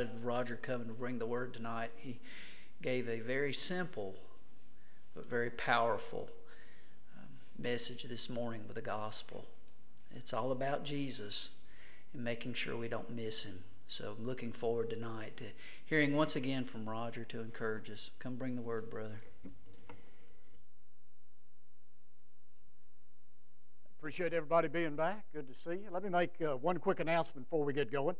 of Roger coming to bring the word tonight. He gave a very simple but very powerful um, message this morning with the gospel. It's all about Jesus and making sure we don't miss him. So I'm looking forward tonight to hearing once again from Roger to encourage us. Come bring the word, brother. Appreciate everybody being back. Good to see you. Let me make uh, one quick announcement before we get going.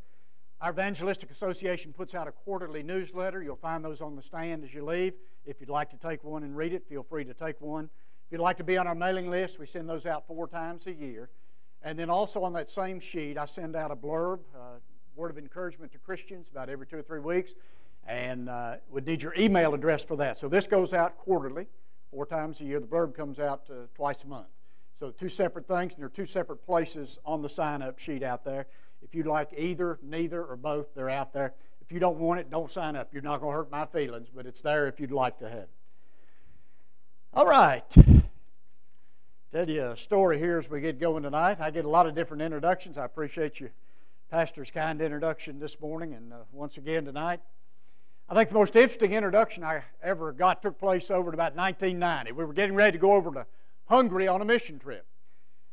Our Evangelistic Association puts out a quarterly newsletter. You'll find those on the stand as you leave. If you'd like to take one and read it, feel free to take one. If you'd like to be on our mailing list, we send those out four times a year. And then also on that same sheet, I send out a blurb, uh, word of encouragement to Christians about every two or three weeks, and uh, would need your email address for that. So this goes out quarterly, four times a year. The blurb comes out uh, twice a month. So two separate things, and there are two separate places on the sign-up sheet out there. If you'd like either, neither, or both, they're out there. If you don't want it, don't sign up. You're not going to hurt my feelings, but it's there if you'd like to have it. All right. Tell you a story here as we get going tonight. I get a lot of different introductions. I appreciate you, Pastor's kind introduction this morning and uh, once again tonight. I think the most interesting introduction I ever got took place over at about 1990. We were getting ready to go over to Hungary on a mission trip.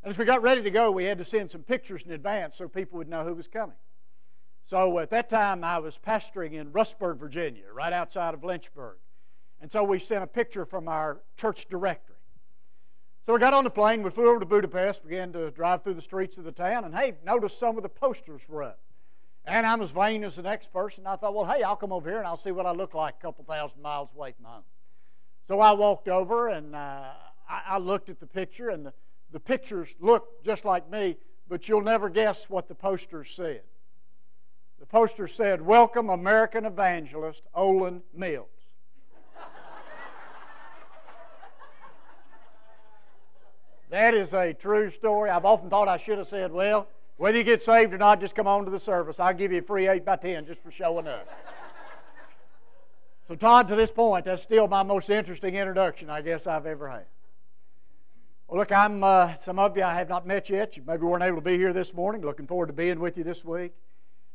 And as we got ready to go, we had to send some pictures in advance so people would know who was coming. So at that time, I was pastoring in Rustburg, Virginia, right outside of Lynchburg. And so we sent a picture from our church directory. So we got on the plane, we flew over to Budapest, began to drive through the streets of the town, and hey, noticed some of the posters were up. And I'm as vain as the next person. I thought, well, hey, I'll come over here and I'll see what I look like a couple thousand miles away from home. So I walked over and uh, I, I looked at the picture, and the the pictures look just like me, but you'll never guess what the poster said. The poster said, Welcome, American evangelist Olan Mills. that is a true story. I've often thought I should have said, Well, whether you get saved or not, just come on to the service. I'll give you a free 8 by 10 just for showing up. so, Todd, to this point, that's still my most interesting introduction I guess I've ever had. Well, look, I'm uh, some of you I have not met yet. You maybe weren't able to be here this morning. Looking forward to being with you this week.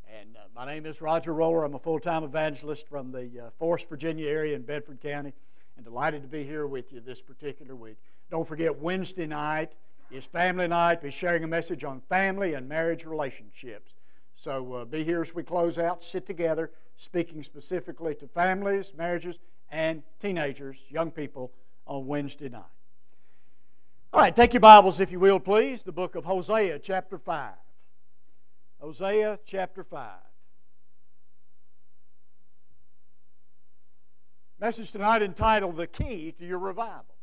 And uh, my name is Roger Roller. I'm a full-time evangelist from the uh, Forest, Virginia area in Bedford County, and delighted to be here with you this particular week. Don't forget Wednesday night is family night. Be sharing a message on family and marriage relationships. So uh, be here as we close out. Sit together, speaking specifically to families, marriages, and teenagers, young people, on Wednesday night. All right, take your Bibles, if you will, please. The book of Hosea, chapter 5. Hosea, chapter 5. Message tonight entitled The Key to Your Revival.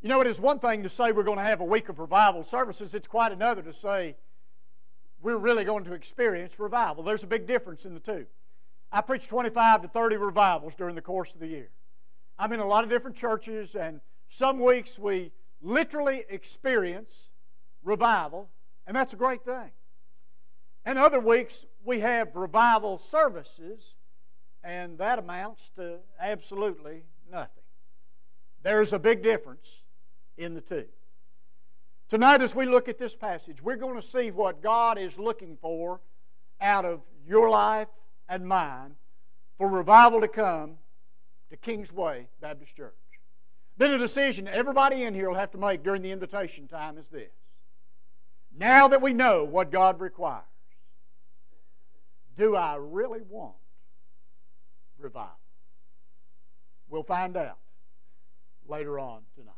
You know, it is one thing to say we're going to have a week of revival services, it's quite another to say we're really going to experience revival. There's a big difference in the two. I preach 25 to 30 revivals during the course of the year. I'm in a lot of different churches and some weeks we literally experience revival, and that's a great thing. And other weeks we have revival services, and that amounts to absolutely nothing. There's a big difference in the two. Tonight, as we look at this passage, we're going to see what God is looking for out of your life and mine for revival to come to Kingsway Baptist Church. Then a decision everybody in here will have to make during the invitation time is this. Now that we know what God requires, do I really want revival? We'll find out later on tonight.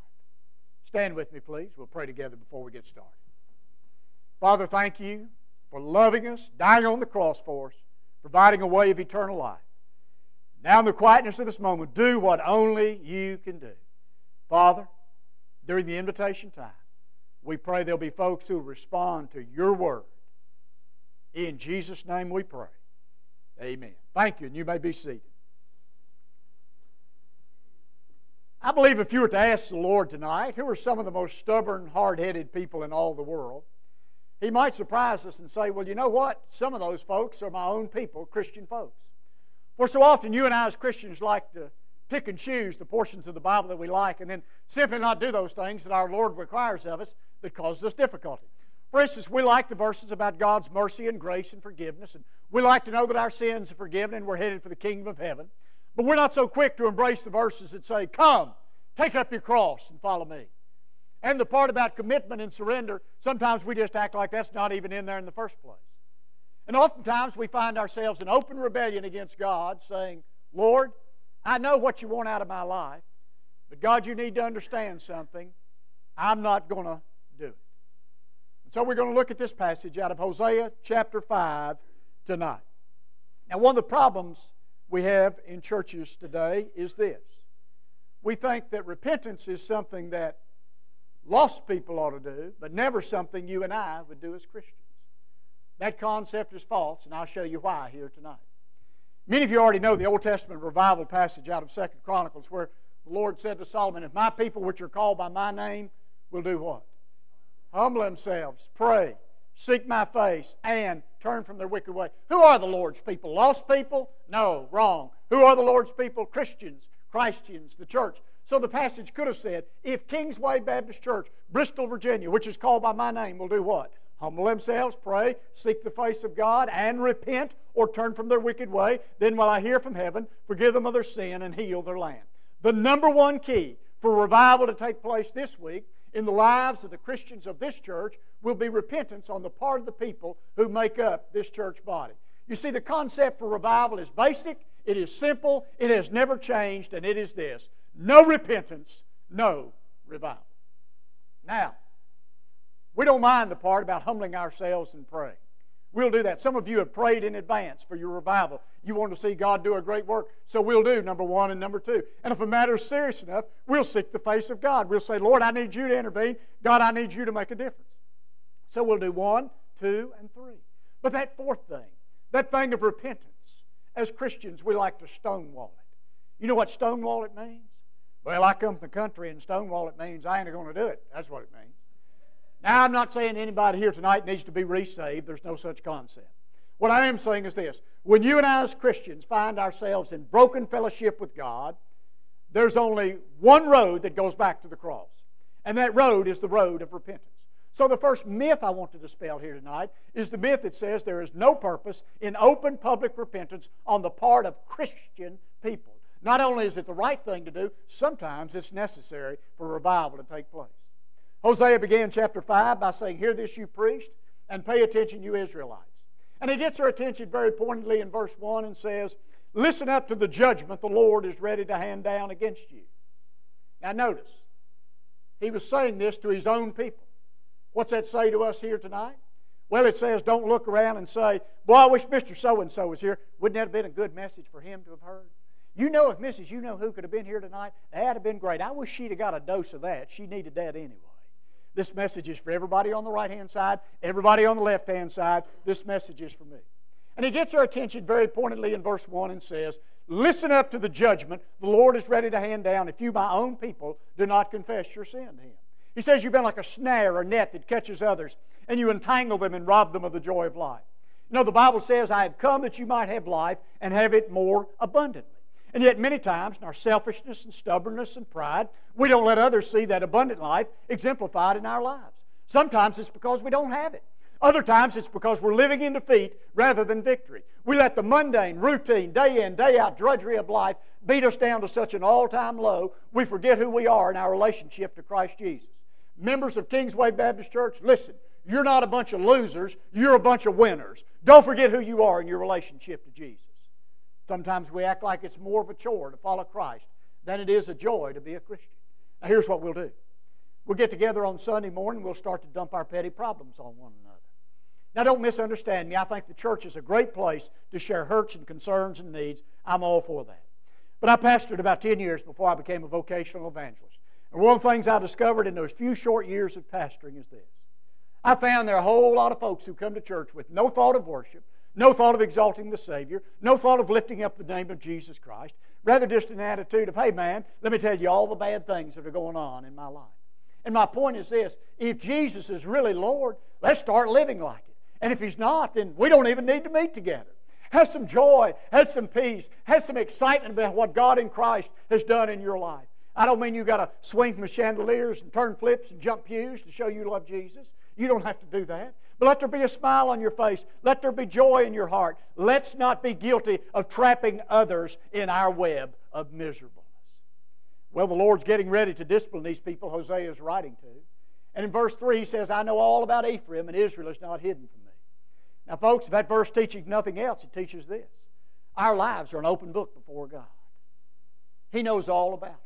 Stand with me, please. We'll pray together before we get started. Father, thank you for loving us, dying on the cross for us, providing a way of eternal life. Now, in the quietness of this moment, do what only you can do. Father, during the invitation time, we pray there'll be folks who respond to your word. In Jesus' name we pray. Amen. Thank you, and you may be seated. I believe if you were to ask the Lord tonight, who are some of the most stubborn, hard headed people in all the world, He might surprise us and say, Well, you know what? Some of those folks are my own people, Christian folks. For so often, you and I as Christians like to pick and choose the portions of the Bible that we like and then simply not do those things that our Lord requires of us that causes us difficulty. For instance, we like the verses about God's mercy and grace and forgiveness, and we like to know that our sins are forgiven and we're headed for the kingdom of heaven. But we're not so quick to embrace the verses that say, Come, take up your cross and follow me. And the part about commitment and surrender, sometimes we just act like that's not even in there in the first place. And oftentimes we find ourselves in open rebellion against God, saying, Lord, I know what you want out of my life, but God, you need to understand something. I'm not going to do it. And so we're going to look at this passage out of Hosea chapter 5 tonight. Now, one of the problems we have in churches today is this we think that repentance is something that lost people ought to do, but never something you and I would do as Christians. That concept is false, and I'll show you why here tonight. Many of you already know the Old Testament revival passage out of Second Chronicles where the Lord said to Solomon, If my people which are called by my name will do what? Humble themselves, pray, seek my face, and turn from their wicked way. Who are the Lord's people? Lost people? No, wrong. Who are the Lord's people? Christians, Christians, the church. So the passage could have said, if Kingsway Baptist Church, Bristol, Virginia, which is called by my name, will do what? Humble themselves, pray, seek the face of God, and repent or turn from their wicked way, then will I hear from heaven, forgive them of their sin, and heal their land. The number one key for revival to take place this week in the lives of the Christians of this church will be repentance on the part of the people who make up this church body. You see, the concept for revival is basic, it is simple, it has never changed, and it is this no repentance, no revival. Now, we don't mind the part about humbling ourselves and praying. We'll do that. Some of you have prayed in advance for your revival. You want to see God do a great work, so we'll do number one and number two. And if a matter is serious enough, we'll seek the face of God. We'll say, Lord, I need you to intervene. God, I need you to make a difference. So we'll do one, two, and three. But that fourth thing, that thing of repentance, as Christians, we like to stonewall it. You know what stonewall it means? Well, I come from the country, and Stonewall, it means I ain't going to do it. That's what it means. Now, I'm not saying anybody here tonight needs to be resaved. There's no such concept. What I am saying is this when you and I, as Christians, find ourselves in broken fellowship with God, there's only one road that goes back to the cross, and that road is the road of repentance. So, the first myth I want to dispel here tonight is the myth that says there is no purpose in open public repentance on the part of Christian people. Not only is it the right thing to do, sometimes it's necessary for revival to take place. Hosea began chapter 5 by saying, Hear this, you priest, and pay attention, you Israelites. And he gets our attention very pointedly in verse 1 and says, Listen up to the judgment the Lord is ready to hand down against you. Now, notice, he was saying this to his own people. What's that say to us here tonight? Well, it says, Don't look around and say, Boy, I wish Mr. So and so was here. Wouldn't that have been a good message for him to have heard? You know, if Mrs. You know who could have been here tonight, that'd have been great. I wish she'd have got a dose of that. She needed that anyway. This message is for everybody on the right hand side, everybody on the left hand side. This message is for me. And he gets our attention very pointedly in verse 1 and says, Listen up to the judgment the Lord is ready to hand down if you, my own people, do not confess your sin to him. He says you've been like a snare or net that catches others, and you entangle them and rob them of the joy of life. Know, the Bible says, I have come that you might have life and have it more abundantly. And yet, many times, in our selfishness and stubbornness and pride, we don't let others see that abundant life exemplified in our lives. Sometimes it's because we don't have it. Other times it's because we're living in defeat rather than victory. We let the mundane, routine, day in, day out drudgery of life beat us down to such an all time low, we forget who we are in our relationship to Christ Jesus. Members of Kingsway Baptist Church, listen, you're not a bunch of losers, you're a bunch of winners. Don't forget who you are in your relationship to Jesus. Sometimes we act like it's more of a chore to follow Christ than it is a joy to be a Christian. Now, here's what we'll do we'll get together on Sunday morning, we'll start to dump our petty problems on one another. Now, don't misunderstand me. I think the church is a great place to share hurts and concerns and needs. I'm all for that. But I pastored about 10 years before I became a vocational evangelist. And one of the things I discovered in those few short years of pastoring is this I found there are a whole lot of folks who come to church with no thought of worship, no thought of exalting the Savior, no thought of lifting up the name of Jesus Christ. Rather, just an attitude of, hey, man, let me tell you all the bad things that are going on in my life. And my point is this if Jesus is really Lord, let's start living like it. And if He's not, then we don't even need to meet together. Have some joy, have some peace, have some excitement about what God in Christ has done in your life. I don't mean you got to swing from chandeliers and turn flips and jump pews to show you love Jesus. You don't have to do that. But let there be a smile on your face. Let there be joy in your heart. Let's not be guilty of trapping others in our web of miserableness. Well, the Lord's getting ready to discipline these people Hosea is writing to. And in verse 3, he says, I know all about Ephraim, and Israel is not hidden from me. Now, folks, if that verse teaches nothing else, it teaches this. Our lives are an open book before God. He knows all about us.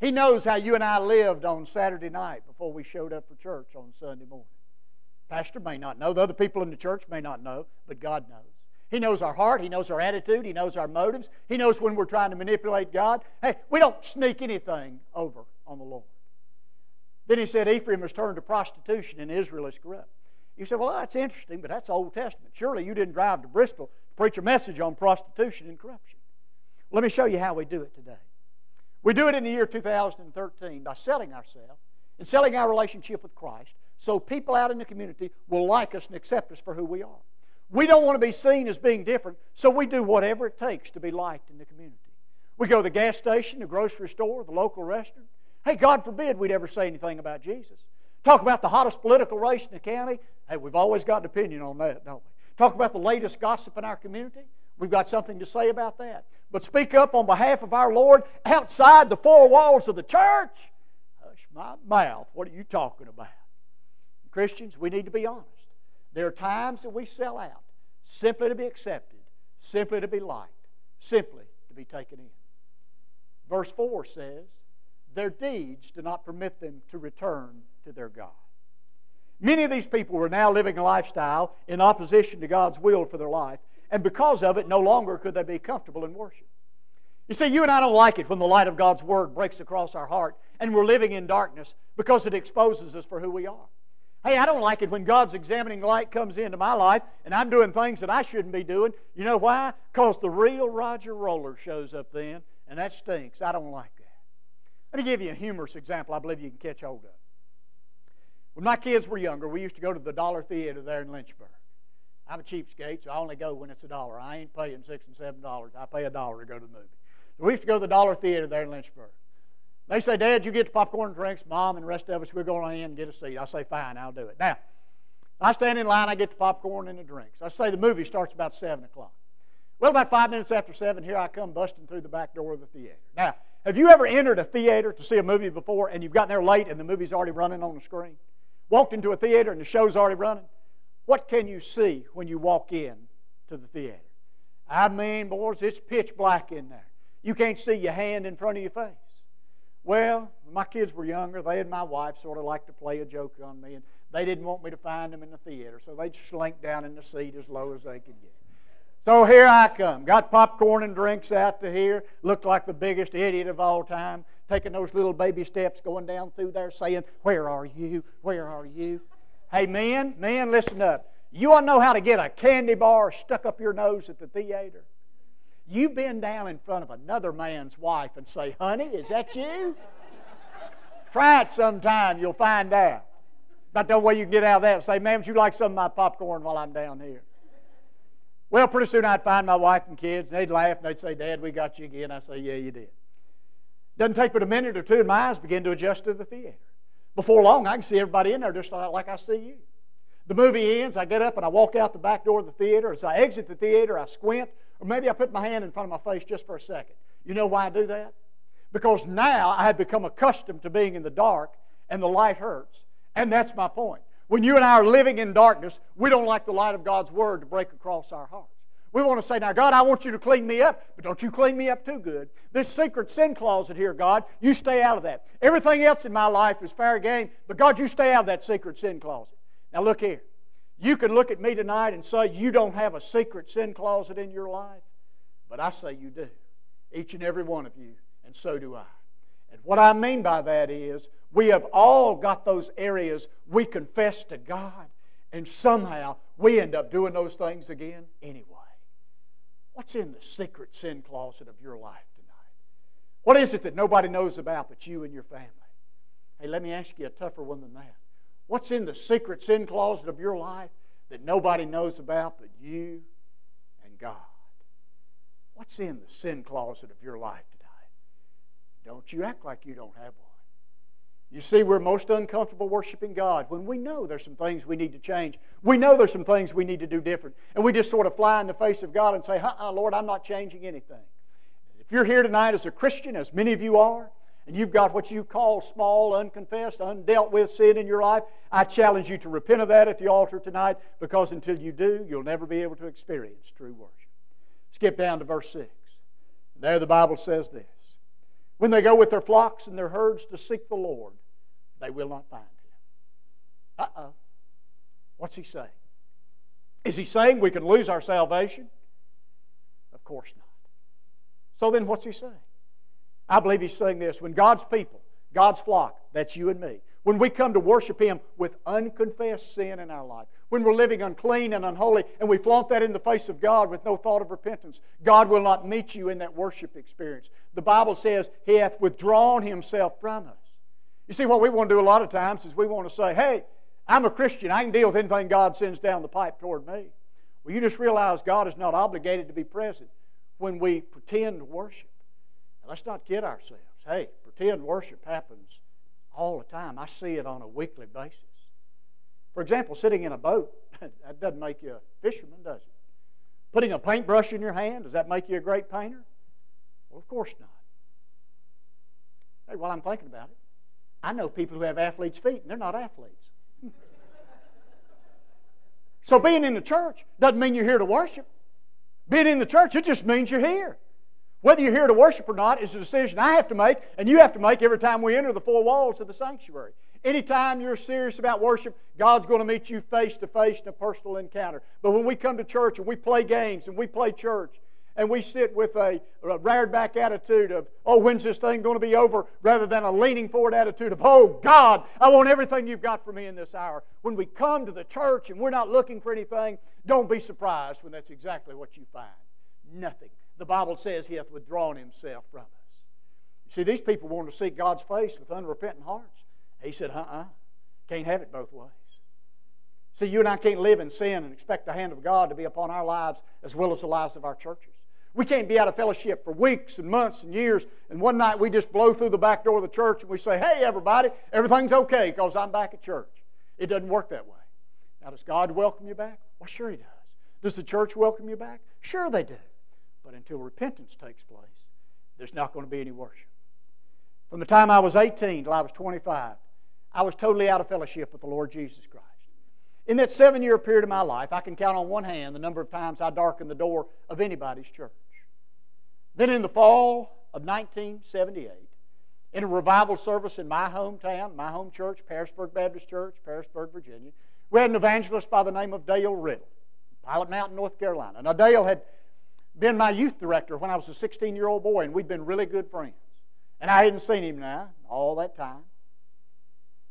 He knows how you and I lived on Saturday night before we showed up for church on Sunday morning. Pastor may not know. The other people in the church may not know, but God knows. He knows our heart. He knows our attitude. He knows our motives. He knows when we're trying to manipulate God. Hey, we don't sneak anything over on the Lord. Then he said, Ephraim has turned to prostitution and Israel is corrupt. You say, well, that's interesting, but that's Old Testament. Surely you didn't drive to Bristol to preach a message on prostitution and corruption. Let me show you how we do it today. We do it in the year 2013 by selling ourselves and selling our relationship with Christ so people out in the community will like us and accept us for who we are. We don't want to be seen as being different, so we do whatever it takes to be liked in the community. We go to the gas station, the grocery store, the local restaurant. Hey, God forbid we'd ever say anything about Jesus. Talk about the hottest political race in the county. Hey, we've always got an opinion on that, don't we? Talk about the latest gossip in our community. We've got something to say about that. But speak up on behalf of our Lord outside the four walls of the church. Hush my mouth. What are you talking about? Christians, we need to be honest. There are times that we sell out simply to be accepted, simply to be liked, simply to be taken in. Verse 4 says, Their deeds do not permit them to return to their God. Many of these people were now living a lifestyle in opposition to God's will for their life, and because of it, no longer could they be comfortable in worship. You see, you and I don't like it when the light of God's Word breaks across our heart and we're living in darkness because it exposes us for who we are. Hey, I don't like it when God's examining light comes into my life and I'm doing things that I shouldn't be doing. You know why? Because the real Roger Roller shows up then, and that stinks. I don't like that. Let me give you a humorous example I believe you can catch hold of. When my kids were younger, we used to go to the Dollar Theater there in Lynchburg. I'm a cheapskate, so I only go when it's a dollar. I ain't paying six and seven dollars. I pay a dollar to go to the movie. So we used to go to the Dollar Theater there in Lynchburg. They say, Dad, you get the popcorn and drinks. Mom and the rest of us, we're going in and get a seat. I say, fine, I'll do it. Now, I stand in line, I get the popcorn and the drinks. I say the movie starts about 7 o'clock. Well, about five minutes after 7, here I come busting through the back door of the theater. Now, have you ever entered a theater to see a movie before and you've gotten there late and the movie's already running on the screen? Walked into a theater and the show's already running? What can you see when you walk in to the theater? I mean, boys, it's pitch black in there. You can't see your hand in front of your face. Well, my kids were younger, they and my wife sort of liked to play a joke on me, and they didn't want me to find them in the theater, so they'd slink down in the seat as low as they could get. So here I come. Got popcorn and drinks out to here. Looked like the biggest idiot of all time. Taking those little baby steps going down through there saying, Where are you? Where are you? Hey, men, men, listen up. You to know how to get a candy bar stuck up your nose at the theater? You bend down in front of another man's wife and say, Honey, is that you? Try it sometime, you'll find out. About the only way you can get out of that. Say, Ma'am, would you like some of my popcorn while I'm down here? Well, pretty soon I'd find my wife and kids, and they'd laugh and they'd say, Dad, we got you again. I say, Yeah, you did. Doesn't take but a minute or two, and my eyes begin to adjust to the theater. Before long, I can see everybody in there just like I see you. The movie ends, I get up and I walk out the back door of the theater. As I exit the theater, I squint, or maybe I put my hand in front of my face just for a second. You know why I do that? Because now I have become accustomed to being in the dark and the light hurts. And that's my point. When you and I are living in darkness, we don't like the light of God's Word to break across our hearts. We want to say, Now, God, I want you to clean me up, but don't you clean me up too good. This secret sin closet here, God, you stay out of that. Everything else in my life is fair game, but God, you stay out of that secret sin closet. Now, look here. You can look at me tonight and say you don't have a secret sin closet in your life, but I say you do. Each and every one of you, and so do I. And what I mean by that is we have all got those areas we confess to God, and somehow we end up doing those things again anyway. What's in the secret sin closet of your life tonight? What is it that nobody knows about but you and your family? Hey, let me ask you a tougher one than that. What's in the secret sin closet of your life that nobody knows about but you and God? What's in the sin closet of your life tonight? Don't you act like you don't have one. You see, we're most uncomfortable worshiping God when we know there's some things we need to change. We know there's some things we need to do different. And we just sort of fly in the face of God and say, uh-uh, Lord, I'm not changing anything. If you're here tonight as a Christian, as many of you are, and you've got what you call small, unconfessed, undealt with sin in your life, I challenge you to repent of that at the altar tonight because until you do, you'll never be able to experience true worship. Skip down to verse 6. There the Bible says this when they go with their flocks and their herds to seek the Lord, they will not find him. Uh oh. What's he saying? Is he saying we can lose our salvation? Of course not. So then, what's he saying? I believe he's saying this when God's people, God's flock, that's you and me, when we come to worship Him with unconfessed sin in our life, when we're living unclean and unholy, and we flaunt that in the face of God with no thought of repentance, God will not meet you in that worship experience. The Bible says He hath withdrawn Himself from us. You see, what we want to do a lot of times is we want to say, hey, I'm a Christian. I can deal with anything God sends down the pipe toward me. Well, you just realize God is not obligated to be present when we pretend to worship. Let's not kid ourselves. Hey, pretend worship happens all the time. I see it on a weekly basis. For example, sitting in a boat, that doesn't make you a fisherman, does it? Putting a paintbrush in your hand, does that make you a great painter? Well, of course not. Hey, while I'm thinking about it, I know people who have athletes' feet, and they're not athletes. so being in the church doesn't mean you're here to worship. Being in the church, it just means you're here. Whether you're here to worship or not is a decision I have to make, and you have to make every time we enter the four walls of the sanctuary. Anytime you're serious about worship, God's going to meet you face to face in a personal encounter. But when we come to church and we play games and we play church and we sit with a, a reared back attitude of, oh, when's this thing going to be over, rather than a leaning forward attitude of, oh, God, I want everything you've got for me in this hour. When we come to the church and we're not looking for anything, don't be surprised when that's exactly what you find. Nothing the Bible says he hath withdrawn himself from us. You see, these people wanted to see God's face with unrepentant hearts. He said, uh uh-uh, uh, can't have it both ways. See, you and I can't live in sin and expect the hand of God to be upon our lives as well as the lives of our churches. We can't be out of fellowship for weeks and months and years, and one night we just blow through the back door of the church and we say, Hey, everybody, everything's okay because I'm back at church. It doesn't work that way. Now, does God welcome you back? Well, sure He does. Does the church welcome you back? Sure they do. But until repentance takes place, there's not going to be any worship. From the time I was 18 till I was 25, I was totally out of fellowship with the Lord Jesus Christ. In that seven year period of my life, I can count on one hand the number of times I darkened the door of anybody's church. Then in the fall of 1978, in a revival service in my hometown, my home church, Pearisburg Baptist Church, Pearisburg, Virginia, we had an evangelist by the name of Dale Riddle, Pilot Mountain, North Carolina. Now, Dale had been my youth director when I was a 16 year old boy, and we'd been really good friends. And I hadn't seen him now all that time.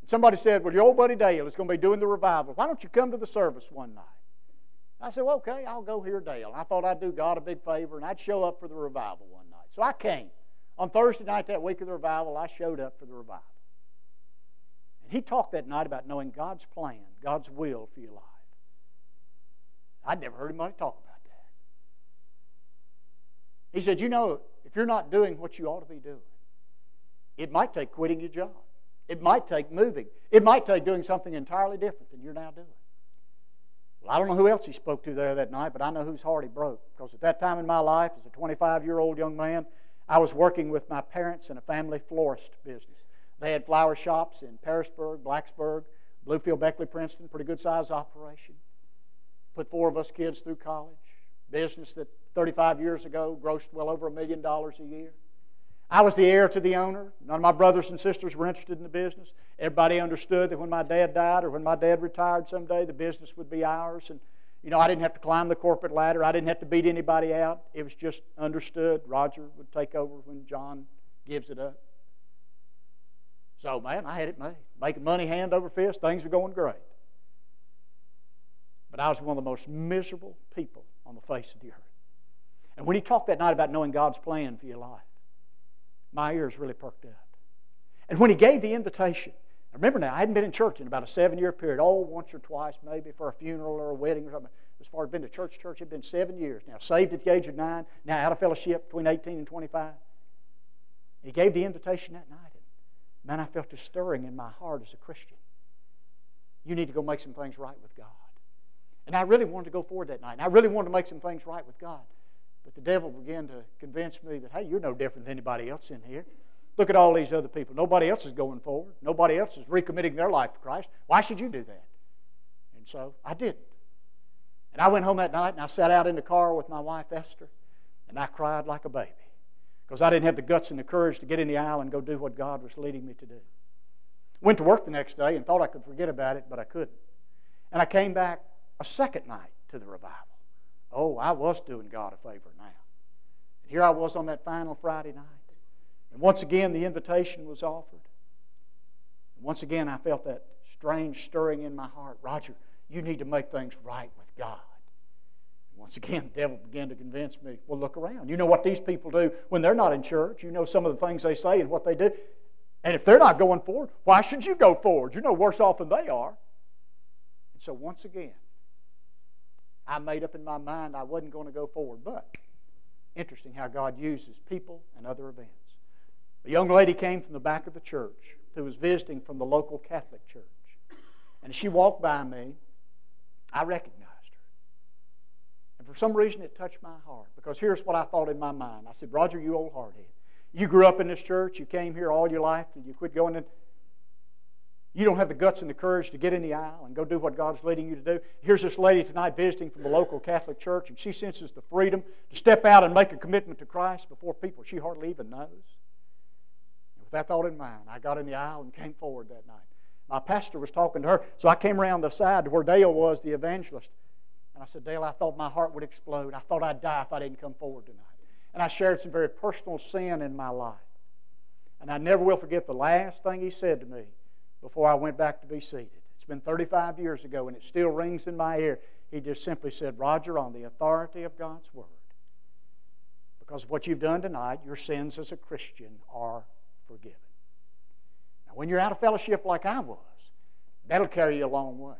And somebody said, Well, your old buddy Dale is going to be doing the revival. Why don't you come to the service one night? I said, Well, okay, I'll go hear Dale. I thought I'd do God a big favor, and I'd show up for the revival one night. So I came. On Thursday night that week of the revival, I showed up for the revival. And he talked that night about knowing God's plan, God's will for your life. I'd never heard anybody talk about he said, You know, if you're not doing what you ought to be doing, it might take quitting your job. It might take moving. It might take doing something entirely different than you're now doing. Well, I don't know who else he spoke to there that night, but I know whose heart he broke. Because at that time in my life, as a 25 year old young man, I was working with my parents in a family florist business. They had flower shops in Pearisburg, Blacksburg, Bluefield, Beckley, Princeton, pretty good sized operation. Put four of us kids through college. Business that 35 years ago grossed well over a million dollars a year. I was the heir to the owner. None of my brothers and sisters were interested in the business. Everybody understood that when my dad died or when my dad retired someday, the business would be ours. And, you know, I didn't have to climb the corporate ladder. I didn't have to beat anybody out. It was just understood. Roger would take over when John gives it up. So, man, I had it made. Making money hand over fist. Things were going great. But I was one of the most miserable people on the face of the earth. And when he talked that night about knowing God's plan for your life, my ears really perked up. And when he gave the invitation, remember now, I hadn't been in church in about a seven year period. Oh, once or twice maybe for a funeral or a wedding or something. As far as been to church, church, it'd been seven years now. Saved at the age of nine, now out of fellowship between 18 and 25. He gave the invitation that night. and man, I felt a stirring in my heart as a Christian. You need to go make some things right with God. And I really wanted to go forward that night. And I really wanted to make some things right with God. But the devil began to convince me that, hey, you're no different than anybody else in here. Look at all these other people. Nobody else is going forward. Nobody else is recommitting their life to Christ. Why should you do that? And so I didn't. And I went home that night and I sat out in the car with my wife Esther and I cried like a baby because I didn't have the guts and the courage to get in the aisle and go do what God was leading me to do. Went to work the next day and thought I could forget about it, but I couldn't. And I came back a second night to the revival. Oh, I was doing God a favor now. And here I was on that final Friday night. And once again, the invitation was offered. And once again, I felt that strange stirring in my heart. Roger, you need to make things right with God. Once again, the devil began to convince me, well, look around. You know what these people do when they're not in church. You know some of the things they say and what they do. And if they're not going forward, why should you go forward? You're no worse off than they are. And so once again, I made up in my mind I wasn't going to go forward. But interesting how God uses people and other events. A young lady came from the back of the church who was visiting from the local Catholic church. And she walked by me, I recognized her. And for some reason, it touched my heart because here's what I thought in my mind. I said, Roger, you old hardhead. You grew up in this church, you came here all your life, and you quit going in. You don't have the guts and the courage to get in the aisle and go do what God's leading you to do. Here's this lady tonight visiting from the local Catholic church, and she senses the freedom to step out and make a commitment to Christ before people she hardly even knows. And with that thought in mind, I got in the aisle and came forward that night. My pastor was talking to her, so I came around the side to where Dale was, the evangelist. And I said, Dale, I thought my heart would explode. I thought I'd die if I didn't come forward tonight. And I shared some very personal sin in my life. And I never will forget the last thing he said to me before I went back to be seated. It's been 35 years ago, and it still rings in my ear. He just simply said, Roger, on the authority of God's Word, because of what you've done tonight, your sins as a Christian are forgiven. Now, when you're out of fellowship like I was, that'll carry you a long way.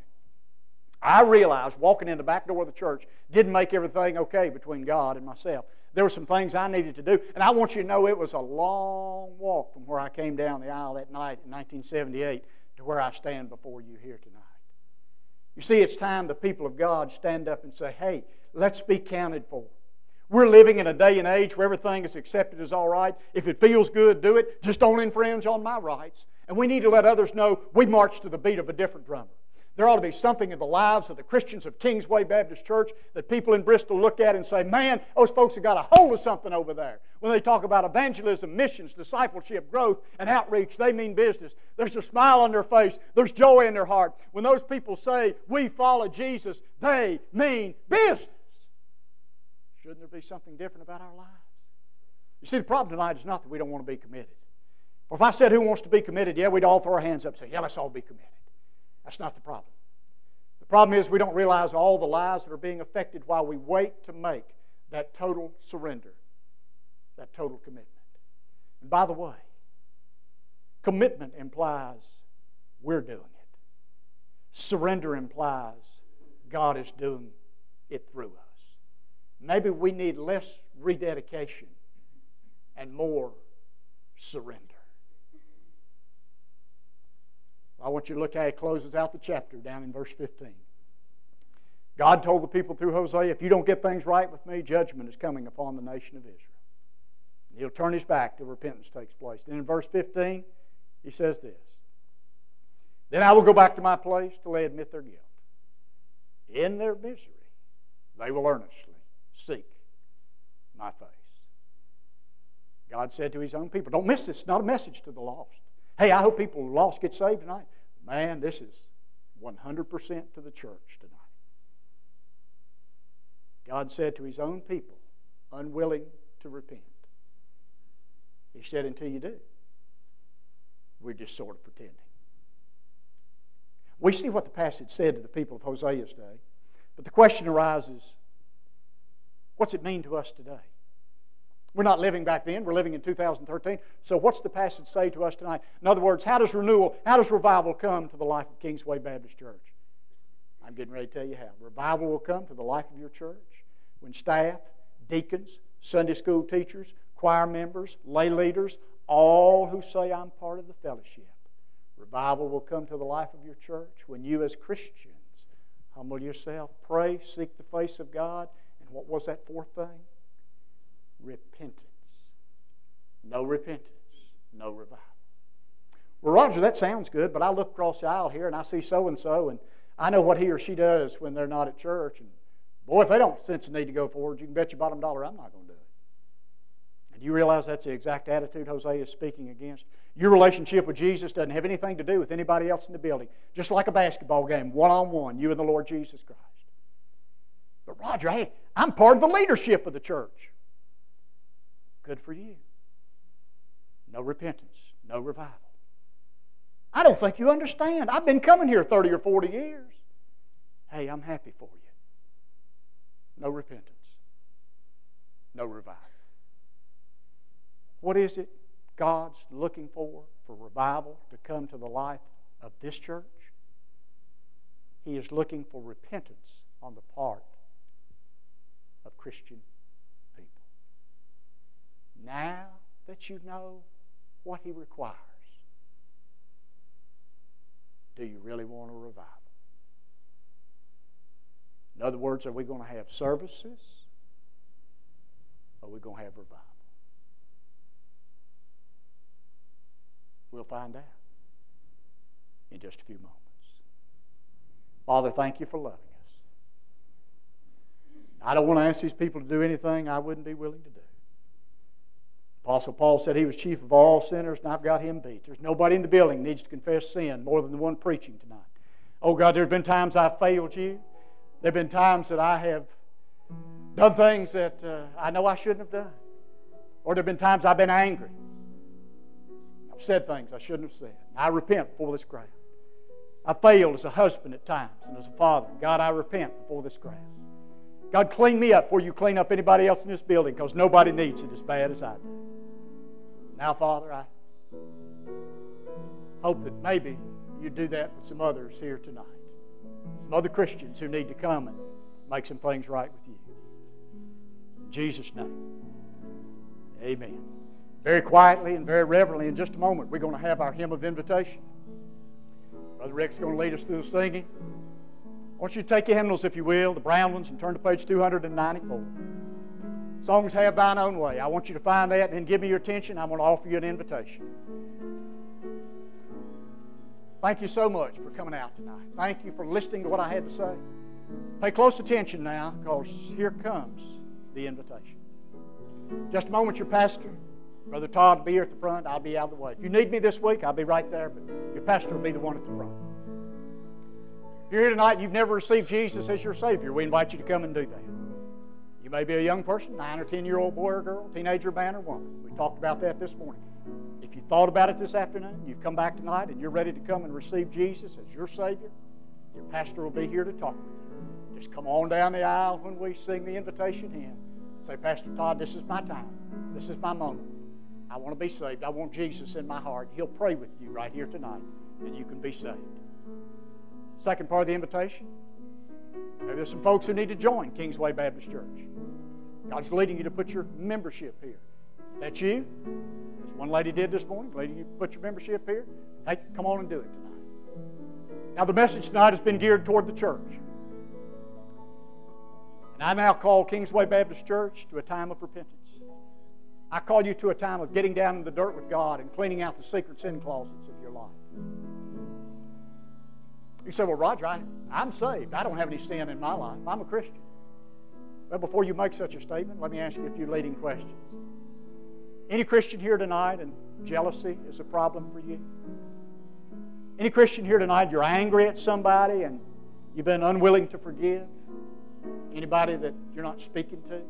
I realized walking in the back door of the church didn't make everything okay between God and myself. There were some things I needed to do, and I want you to know it was a long walk from where I came down the aisle that night in 1978 to where I stand before you here tonight. You see, it's time the people of God stand up and say, hey, let's be counted for. We're living in a day and age where everything is accepted as all right. If it feels good, do it. Just don't infringe on my rights. And we need to let others know we march to the beat of a different drummer. There ought to be something in the lives of the Christians of Kingsway Baptist Church that people in Bristol look at and say, man, those folks have got a hold of something over there. When they talk about evangelism, missions, discipleship, growth, and outreach, they mean business. There's a smile on their face, there's joy in their heart. When those people say, we follow Jesus, they mean business. Shouldn't there be something different about our lives? You see, the problem tonight is not that we don't want to be committed. Or if I said who wants to be committed, yeah, we'd all throw our hands up and say, yeah, let's all be committed. That's not the problem. The problem is we don't realize all the lives that are being affected while we wait to make that total surrender, that total commitment. And by the way, commitment implies we're doing it, surrender implies God is doing it through us. Maybe we need less rededication and more surrender. I want you to look at how he closes out the chapter down in verse 15. God told the people through Hosea, if you don't get things right with me, judgment is coming upon the nation of Israel. And he'll turn his back till repentance takes place. Then in verse 15, he says this Then I will go back to my place till they admit their guilt. In their misery, they will earnestly seek my face. God said to his own people, Don't miss this. It's not a message to the lost. Hey, I hope people lost get saved tonight. Man, this is 100% to the church tonight. God said to his own people, unwilling to repent, He said, until you do, we're just sort of pretending. We see what the passage said to the people of Hosea's day, but the question arises what's it mean to us today? We're not living back then, we're living in 2013. So, what's the passage say to us tonight? In other words, how does renewal, how does revival come to the life of Kingsway Baptist Church? I'm getting ready to tell you how. Revival will come to the life of your church when staff, deacons, Sunday school teachers, choir members, lay leaders, all who say I'm part of the fellowship. Revival will come to the life of your church when you, as Christians, humble yourself, pray, seek the face of God. And what was that fourth thing? Repentance. No repentance, no revival. Well, Roger, that sounds good, but I look across the aisle here and I see so and so, and I know what he or she does when they're not at church. And boy, if they don't sense the need to go forward, you can bet your bottom dollar I'm not going to do it. And do you realize that's the exact attitude Hosea is speaking against? Your relationship with Jesus doesn't have anything to do with anybody else in the building. Just like a basketball game, one on one, you and the Lord Jesus Christ. But Roger, hey, I'm part of the leadership of the church. Good for you. No repentance, no revival. I don't think you understand. I've been coming here 30 or 40 years. Hey, I'm happy for you. No repentance, no revival. What is it God's looking for for revival to come to the life of this church? He is looking for repentance on the part of Christian. Now that you know what He requires, do you really want a revival? In other words, are we going to have services? Or are we going to have revival? We'll find out in just a few moments. Father, thank you for loving us. I don't want to ask these people to do anything I wouldn't be willing to do. Apostle Paul said he was chief of all sinners, and I've got him beat. There's nobody in the building needs to confess sin more than the one preaching tonight. Oh God, there have been times I've failed you. There have been times that I have done things that uh, I know I shouldn't have done. Or there have been times I've been angry. I've said things I shouldn't have said. I repent before this crowd. I failed as a husband at times and as a father. God, I repent before this crowd. God, clean me up before you clean up anybody else in this building because nobody needs it as bad as I do. Now, Father, I hope that maybe you do that with some others here tonight. Some other Christians who need to come and make some things right with you. In Jesus' name, amen. Very quietly and very reverently, in just a moment, we're going to have our hymn of invitation. Brother Rick's going to lead us through the singing. I want you to take your hymnals, if you will, the brown ones, and turn to page 294. Songs Have Thine Own Way. I want you to find that and then give me your attention. I'm going to offer you an invitation. Thank you so much for coming out tonight. Thank you for listening to what I had to say. Pay close attention now because here comes the invitation. Just a moment, your pastor, Brother Todd, will be here at the front. I'll be out of the way. If you need me this week, I'll be right there, but your pastor will be the one at the front. If you're here tonight and you've never received Jesus as your Savior, we invite you to come and do that. You may be a young person, nine or ten year old boy or girl, teenager, man or woman. We talked about that this morning. If you thought about it this afternoon, you've come back tonight and you're ready to come and receive Jesus as your Savior, your pastor will be here to talk with you. Just come on down the aisle when we sing the invitation hymn. Say, Pastor Todd, this is my time. This is my moment. I want to be saved. I want Jesus in my heart. He'll pray with you right here tonight, and you can be saved. Second part of the invitation Maybe there's some folks who need to join Kingsway Baptist Church. God's leading you to put your membership here. That's you. As one lady did this morning, leading you to put your membership here. Hey, come on and do it tonight. Now, the message tonight has been geared toward the church. And I now call Kingsway Baptist Church to a time of repentance. I call you to a time of getting down in the dirt with God and cleaning out the secret sin closets of your life. You say, Well, Roger, I, I'm saved. I don't have any sin in my life. I'm a Christian. Well, before you make such a statement, let me ask you a few leading questions. Any Christian here tonight and jealousy is a problem for you? Any Christian here tonight, you're angry at somebody and you've been unwilling to forgive? Anybody that you're not speaking to?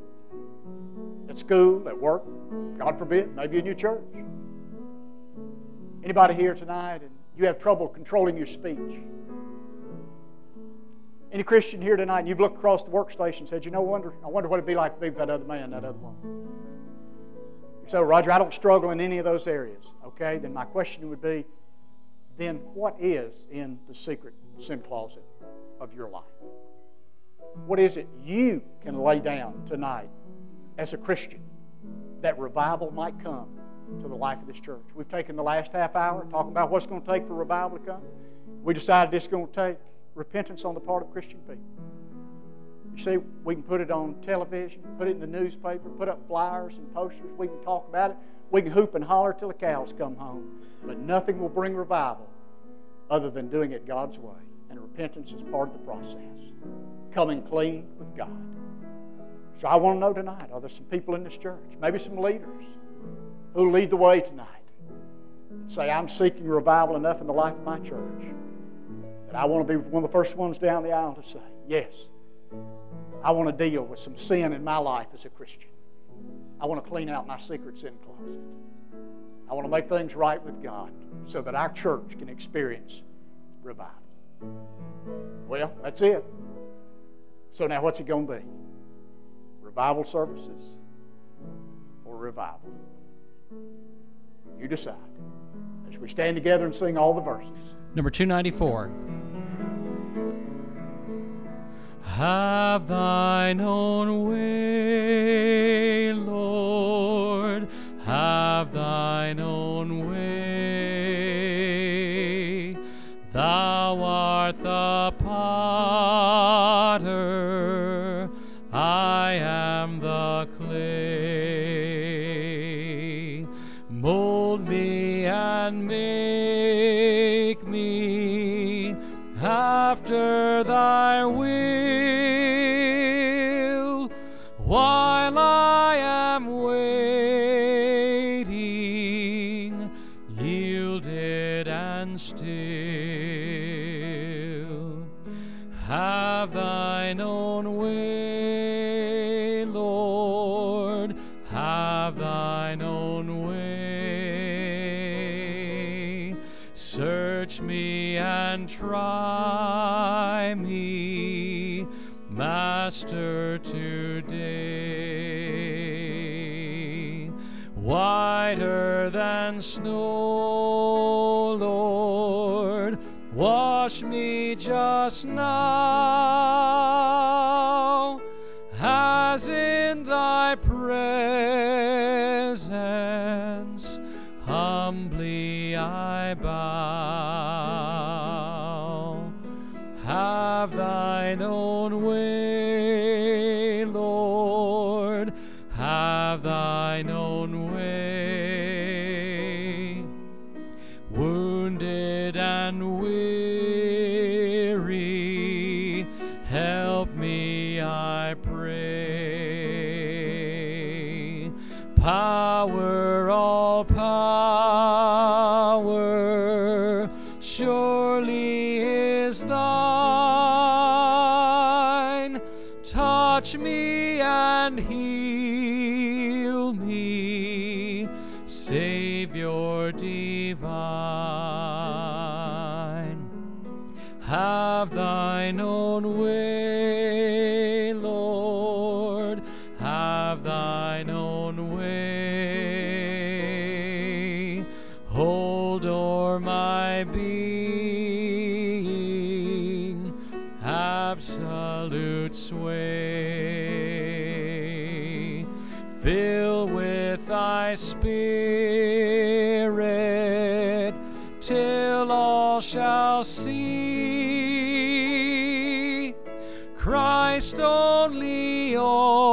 At school, at work, God forbid, maybe in your church? Anybody here tonight and you have trouble controlling your speech? Any Christian here tonight, and you've looked across the workstation and said, you know, wonder, I wonder what it'd be like to be with that other man, that other woman. So, Roger, I don't struggle in any of those areas. Okay, then my question would be, then what is in the secret sin closet of your life? What is it you can lay down tonight as a Christian that revival might come to the life of this church. We've taken the last half hour talking about what's going to take for revival to come. We decided it's going to take repentance on the part of Christian people. You see, we can put it on television, put it in the newspaper, put up flyers and posters. We can talk about it. We can hoop and holler till the cows come home. But nothing will bring revival other than doing it God's way. And repentance is part of the process. Coming clean with God. So I want to know tonight are there some people in this church, maybe some leaders, who lead the way tonight say, I'm seeking revival enough in the life of my church that I want to be one of the first ones down the aisle to say, Yes, I want to deal with some sin in my life as a Christian. I want to clean out my secret sin closet. I want to make things right with God so that our church can experience revival. Well, that's it. So now what's it going to be? Revival services or revival? You decide. As we stand together and sing all the verses. Number 294. Have thine own way, Lord, have thine own way. Thou art the potter, I am the clay. Mold me and make me after thy just now, thy spirit till all shall see Christ only always